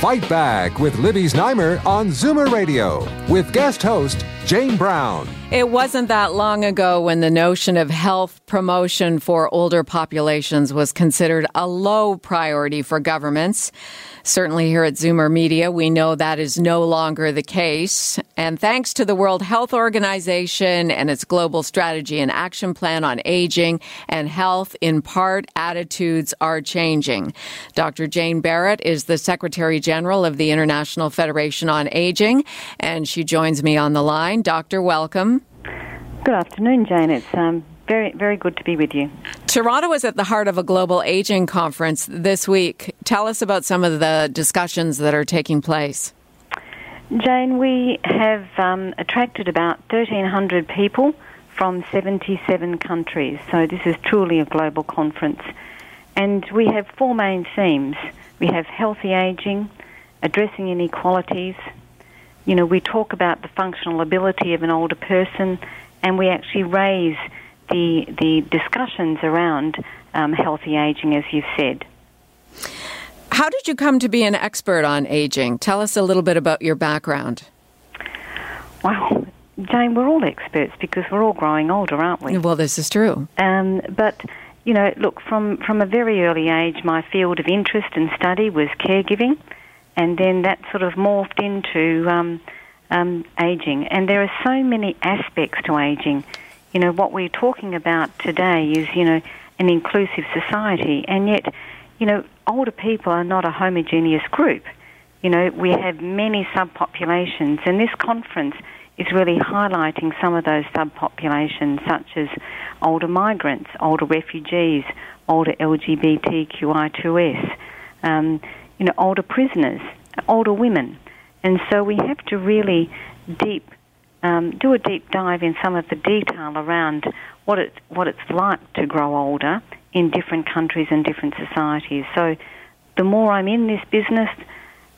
Fight Back with Libby Znaimer on Zoomer Radio with guest host Jane Brown. It wasn't that long ago when the notion of health promotion for older populations was considered a low priority for governments. Certainly here at Zoomer Media, we know that is no longer the case. And thanks to the World Health Organization and its global strategy and action plan on aging and health, in part, attitudes are changing. Dr. Jane Barrett is the Secretary General of the International Federation on Aging, and she joins me on the line. Doctor, welcome. Good afternoon, Jane. It's um, very, very good to be with you. Toronto is at the heart of a global aging conference this week. Tell us about some of the discussions that are taking place. Jane, we have um, attracted about 1,300 people from 77 countries, so this is truly a global conference. And we have four main themes. We have healthy aging, addressing inequalities. You know, we talk about the functional ability of an older person, and we actually raise the the discussions around um, healthy aging, as you've said. How did you come to be an expert on aging? Tell us a little bit about your background. Well, Jane, we're all experts because we're all growing older, aren't we? Well, this is true. Um, but you know, look from from a very early age, my field of interest and study was caregiving, and then that sort of morphed into um, um, aging. And there are so many aspects to aging you know, what we're talking about today is, you know, an inclusive society, and yet, you know, older people are not a homogeneous group. You know, we have many subpopulations, and this conference is really highlighting some of those subpopulations, such as older migrants, older refugees, older LGBTQI2S, um, you know, older prisoners, older women. And so we have to really deep um, do a deep dive in some of the detail around what it's what it's like to grow older in different countries and different societies. So, the more I'm in this business,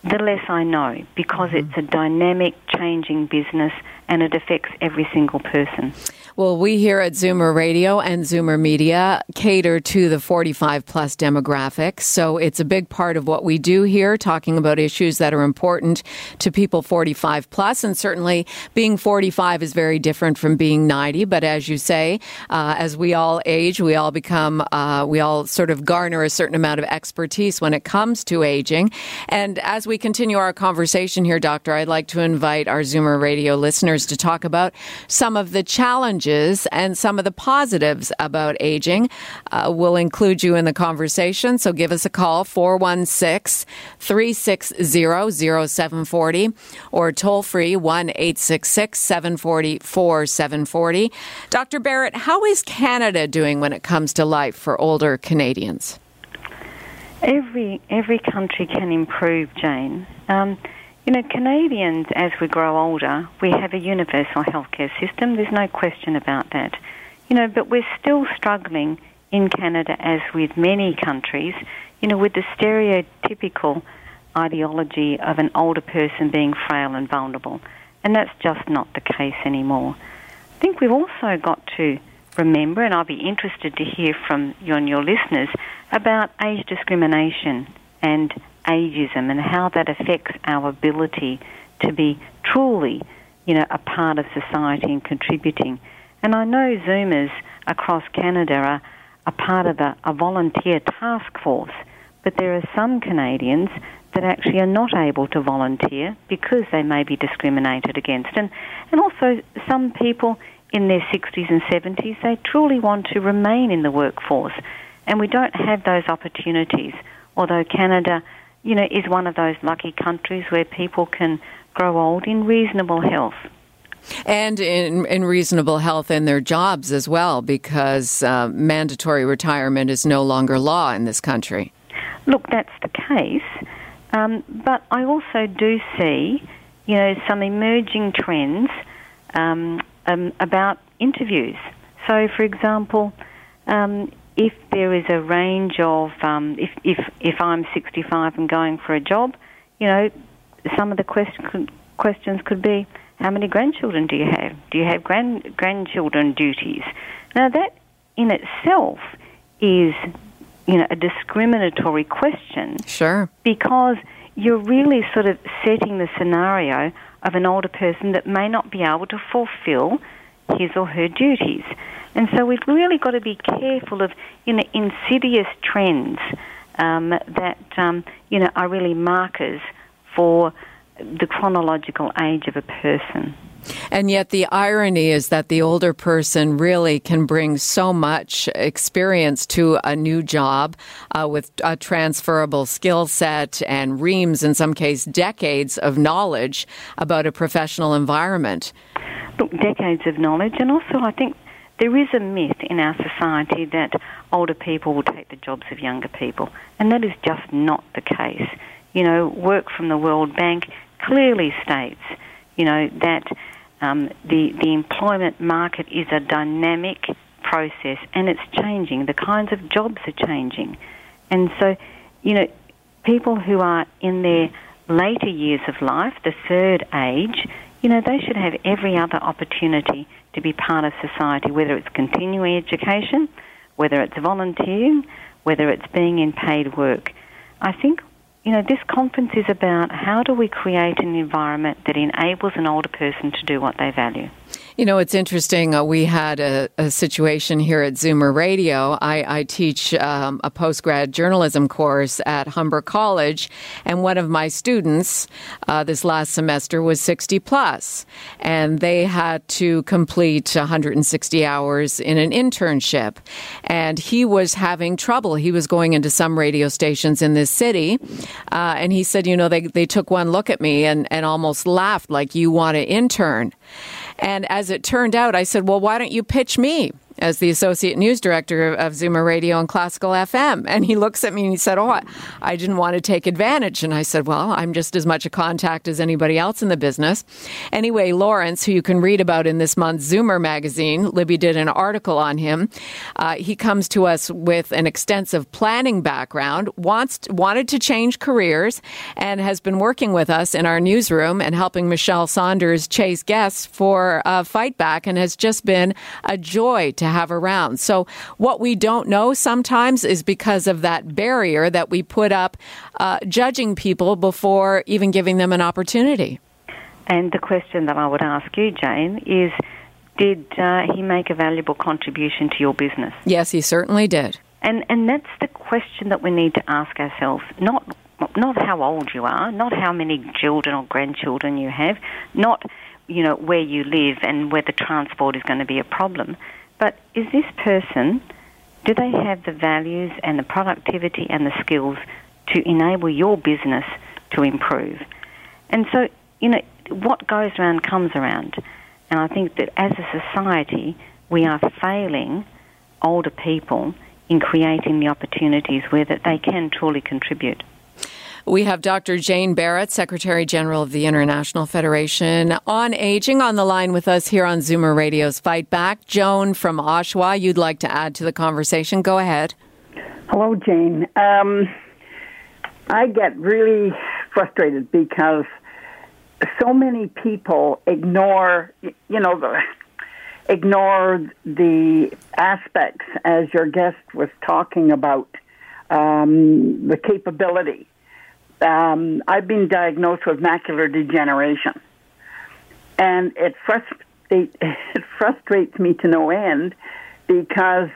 the less I know because mm-hmm. it's a dynamic, changing business and it affects every single person. Well, we here at Zoomer Radio and Zoomer Media cater to the 45 plus demographic. So it's a big part of what we do here, talking about issues that are important to people 45 plus. And certainly being 45 is very different from being 90. But as you say, uh, as we all age, we all become, uh, we all sort of garner a certain amount of expertise when it comes to aging. And as we continue our conversation here, Doctor, I'd like to invite our Zoomer Radio listeners to talk about some of the challenges and some of the positives about aging. Uh, we'll include you in the conversation, so give us a call 416 360 0740 or toll free 1 866 740 4740. Dr. Barrett, how is Canada doing when it comes to life for older Canadians? Every every country can improve, Jane. Um, you know, Canadians, as we grow older, we have a universal healthcare system. There's no question about that. You know, but we're still struggling in Canada, as with many countries, you know, with the stereotypical ideology of an older person being frail and vulnerable. And that's just not the case anymore. I think we've also got to remember, and I'll be interested to hear from you and your listeners, about age discrimination and ageism and how that affects our ability to be truly, you know, a part of society and contributing. And I know Zoomers across Canada are a part of a, a volunteer task force, but there are some Canadians that actually are not able to volunteer because they may be discriminated against. And, and also some people in their 60s and 70s, they truly want to remain in the workforce. And we don't have those opportunities, although Canada you know, is one of those lucky countries where people can grow old in reasonable health. And in, in reasonable health in their jobs as well, because uh, mandatory retirement is no longer law in this country. Look, that's the case, Um, but I also do see, you know, some emerging trends um, um, about interviews. So, for example, um, if there is a range of, um, if, if, if I'm 65 and going for a job, you know, some of the question, questions could be, how many grandchildren do you have? Do you have grand, grandchildren duties? Now, that in itself is, you know, a discriminatory question. Sure. Because you're really sort of setting the scenario of an older person that may not be able to fulfill his or her duties. And so we've really got to be careful of you know, insidious trends um, that um, you know, are really markers for the chronological age of a person. And yet, the irony is that the older person really can bring so much experience to a new job uh, with a transferable skill set and reams, in some case, decades of knowledge about a professional environment. Look, decades of knowledge, and also I think there is a myth in our society that older people will take the jobs of younger people, and that is just not the case. You know, work from the World Bank clearly states, you know, that um, the the employment market is a dynamic process and it's changing. The kinds of jobs are changing, and so, you know, people who are in their later years of life, the third age, you know, they should have every other opportunity to be part of society, whether it's continuing education, whether it's volunteering, whether it's being in paid work. I think you know, this conference is about how do we create an environment that enables an older person to do what they value. You know, it's interesting. Uh, we had a, a, situation here at Zoomer Radio. I, I teach um, a postgrad journalism course at Humber College, and one of my students uh, this last semester was 60 plus, and they had to complete 160 hours in an internship. And he was having trouble. He was going into some radio stations in this city, uh, and he said, You know, they, they took one look at me and, and almost laughed, like, You want to intern. And as it turned out, I said, well, why don't you pitch me? As the associate news director of Zoomer Radio and Classical FM. And he looks at me and he said, Oh, I didn't want to take advantage. And I said, Well, I'm just as much a contact as anybody else in the business. Anyway, Lawrence, who you can read about in this month's Zoomer magazine, Libby did an article on him. Uh, he comes to us with an extensive planning background, wants wanted to change careers, and has been working with us in our newsroom and helping Michelle Saunders chase guests for uh, Fight Back, and has just been a joy to have around. So, what we don't know sometimes is because of that barrier that we put up uh, judging people before even giving them an opportunity. And the question that I would ask you, Jane, is did uh, he make a valuable contribution to your business? Yes, he certainly did. And, and that's the question that we need to ask ourselves. Not, not how old you are, not how many children or grandchildren you have, not you know where you live and whether transport is going to be a problem, but is this person, do they have the values and the productivity and the skills to enable your business to improve? And so, you know, what goes around comes around. And I think that as a society, we are failing older people in creating the opportunities where that they can truly contribute. We have Dr. Jane Barrett, Secretary General of the International Federation on Aging, on the line with us here on Zoomer Radio's Fight Back. Joan from Oshawa, you'd like to add to the conversation. Go ahead. Hello, Jane. Um, I get really frustrated because so many people ignore, you know, the, ignore the aspects as your guest was talking about um, the capability um, I've been diagnosed with macular degeneration, and it frustrates it frustrates me to no end because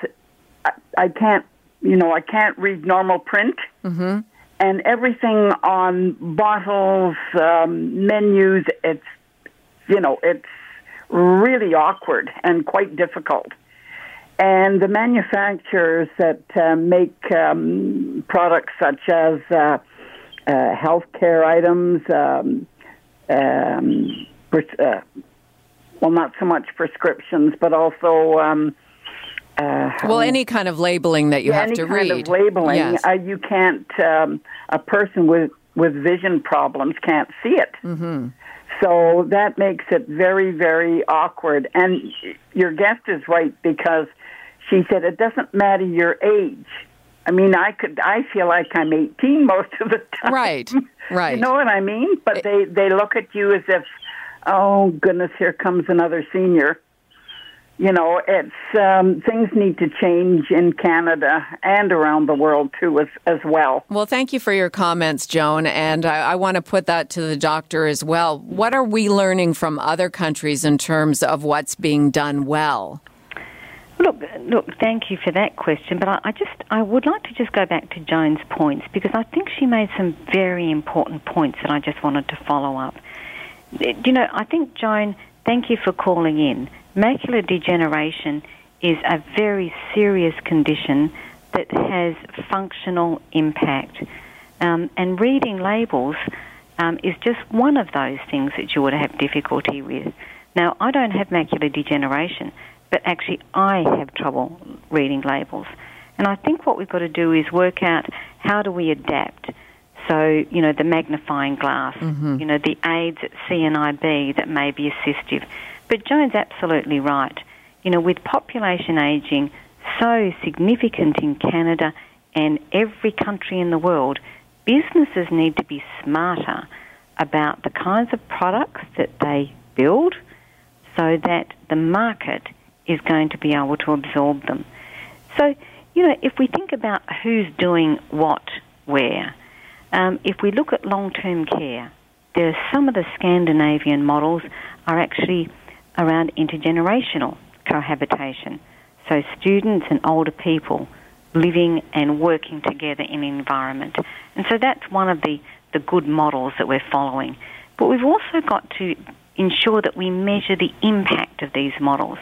I, I can't, you know, I can't read normal print, mm-hmm. and everything on bottles, um, menus, it's, you know, it's really awkward and quite difficult. And the manufacturers that uh, make um, products such as uh, uh, healthcare items, um, um, pres- uh, well, not so much prescriptions, but also. Um, uh, well, any kind of labeling that you yeah, have to read. Any kind of labeling. Yes. Uh, you can't. Um, a person with with vision problems can't see it. Mm-hmm. So that makes it very, very awkward. And your guest is right because she said it doesn't matter your age. I mean, I could. I feel like I'm 18 most of the time. Right, right. You know what I mean? But they they look at you as if, oh goodness, here comes another senior you know, it's um, things need to change in Canada and around the world too, as as well. Well, thank you for your comments, Joan, and I, I want to put that to the doctor as well. What are we learning from other countries in terms of what's being done well? Look, look. Thank you for that question, but I, I just I would like to just go back to Joan's points because I think she made some very important points that I just wanted to follow up. You know, I think Joan. Thank you for calling in macular degeneration is a very serious condition that has functional impact. Um, and reading labels um, is just one of those things that you would have difficulty with. Now, I don't have macular degeneration, but actually I have trouble reading labels. And I think what we've got to do is work out how do we adapt. So, you know, the magnifying glass, mm-hmm. you know, the aids at CNIB that may be assistive. But Joan's absolutely right. You know, with population ageing so significant in Canada and every country in the world, businesses need to be smarter about the kinds of products that they build so that the market is going to be able to absorb them. So, you know, if we think about who's doing what where, um, if we look at long term care, there are some of the Scandinavian models are actually around intergenerational cohabitation. So students and older people living and working together in an environment. And so that's one of the, the good models that we're following. But we've also got to ensure that we measure the impact of these models.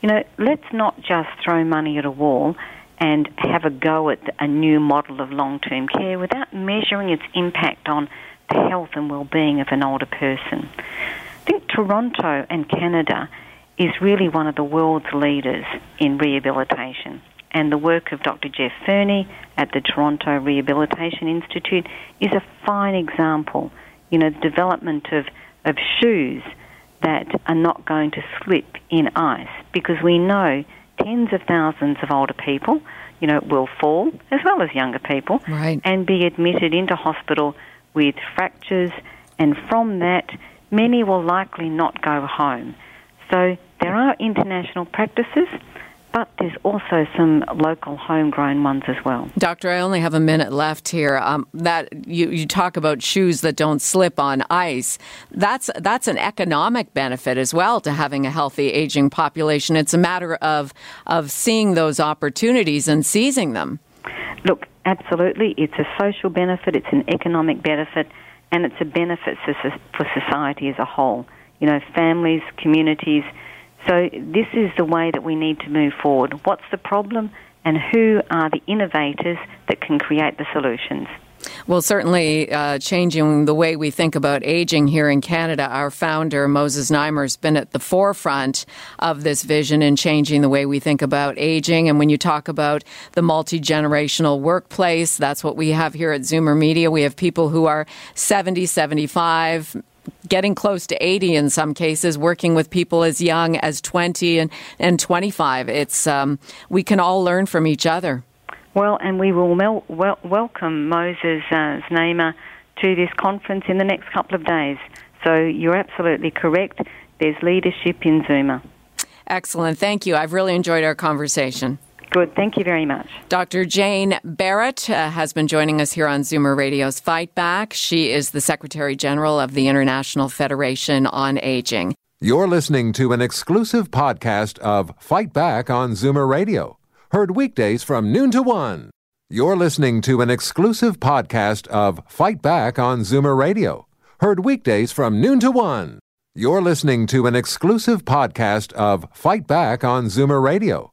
You know, let's not just throw money at a wall and have a go at a new model of long term care without measuring its impact on the health and well being of an older person I think Toronto and Canada is really one of the world's leaders in rehabilitation. And the work of Dr. Geoff Fernie at the Toronto Rehabilitation Institute is a fine example. You know, the development of, of shoes that are not going to slip in ice because we know tens of thousands of older people, you know, will fall as well as younger people right. and be admitted into hospital with fractures and from that many will likely not go home. So there are international practices, but there's also some local homegrown ones as well. Doctor, I only have a minute left here. Um, that you, you talk about shoes that don't slip on ice. That's that's an economic benefit as well to having a healthy aging population. It's a matter of of seeing those opportunities and seizing them. Look, absolutely, it's a social benefit. It's an economic benefit and it's a benefit for society as a whole. You know, families, communities. So this is the way that we need to move forward. What's the problem, and who are the innovators that can create the solutions? Well, certainly uh, changing the way we think about aging here in Canada. Our founder, Moses Znaimer, has been at the forefront of this vision in changing the way we think about aging. And when you talk about the multi generational workplace, that's what we have here at Zoomer Media. We have people who are 70, 75, getting close to 80 in some cases, working with people as young as 20 and, and 25. It's, um, we can all learn from each other. Well, and we will mel- wel- welcome Moses uh, to this conference in the next couple of days. So you're absolutely correct. There's leadership in Zoomer. Excellent. Thank you. I've really enjoyed our conversation. Good. Thank you very much. Dr. Jane Barrett uh, has been joining us here on Zoomer Radio's Fight Back. She is the Secretary General of the International Federation on Aging. You're listening to an exclusive podcast of Fight Back on Zoomer Radio heard weekdays from noon to 1. You're listening to an exclusive podcast of Fight Back on Zoomer Radio, heard weekdays from noon to 1. You're listening to an exclusive podcast of Fight Back on Zoomer Radio,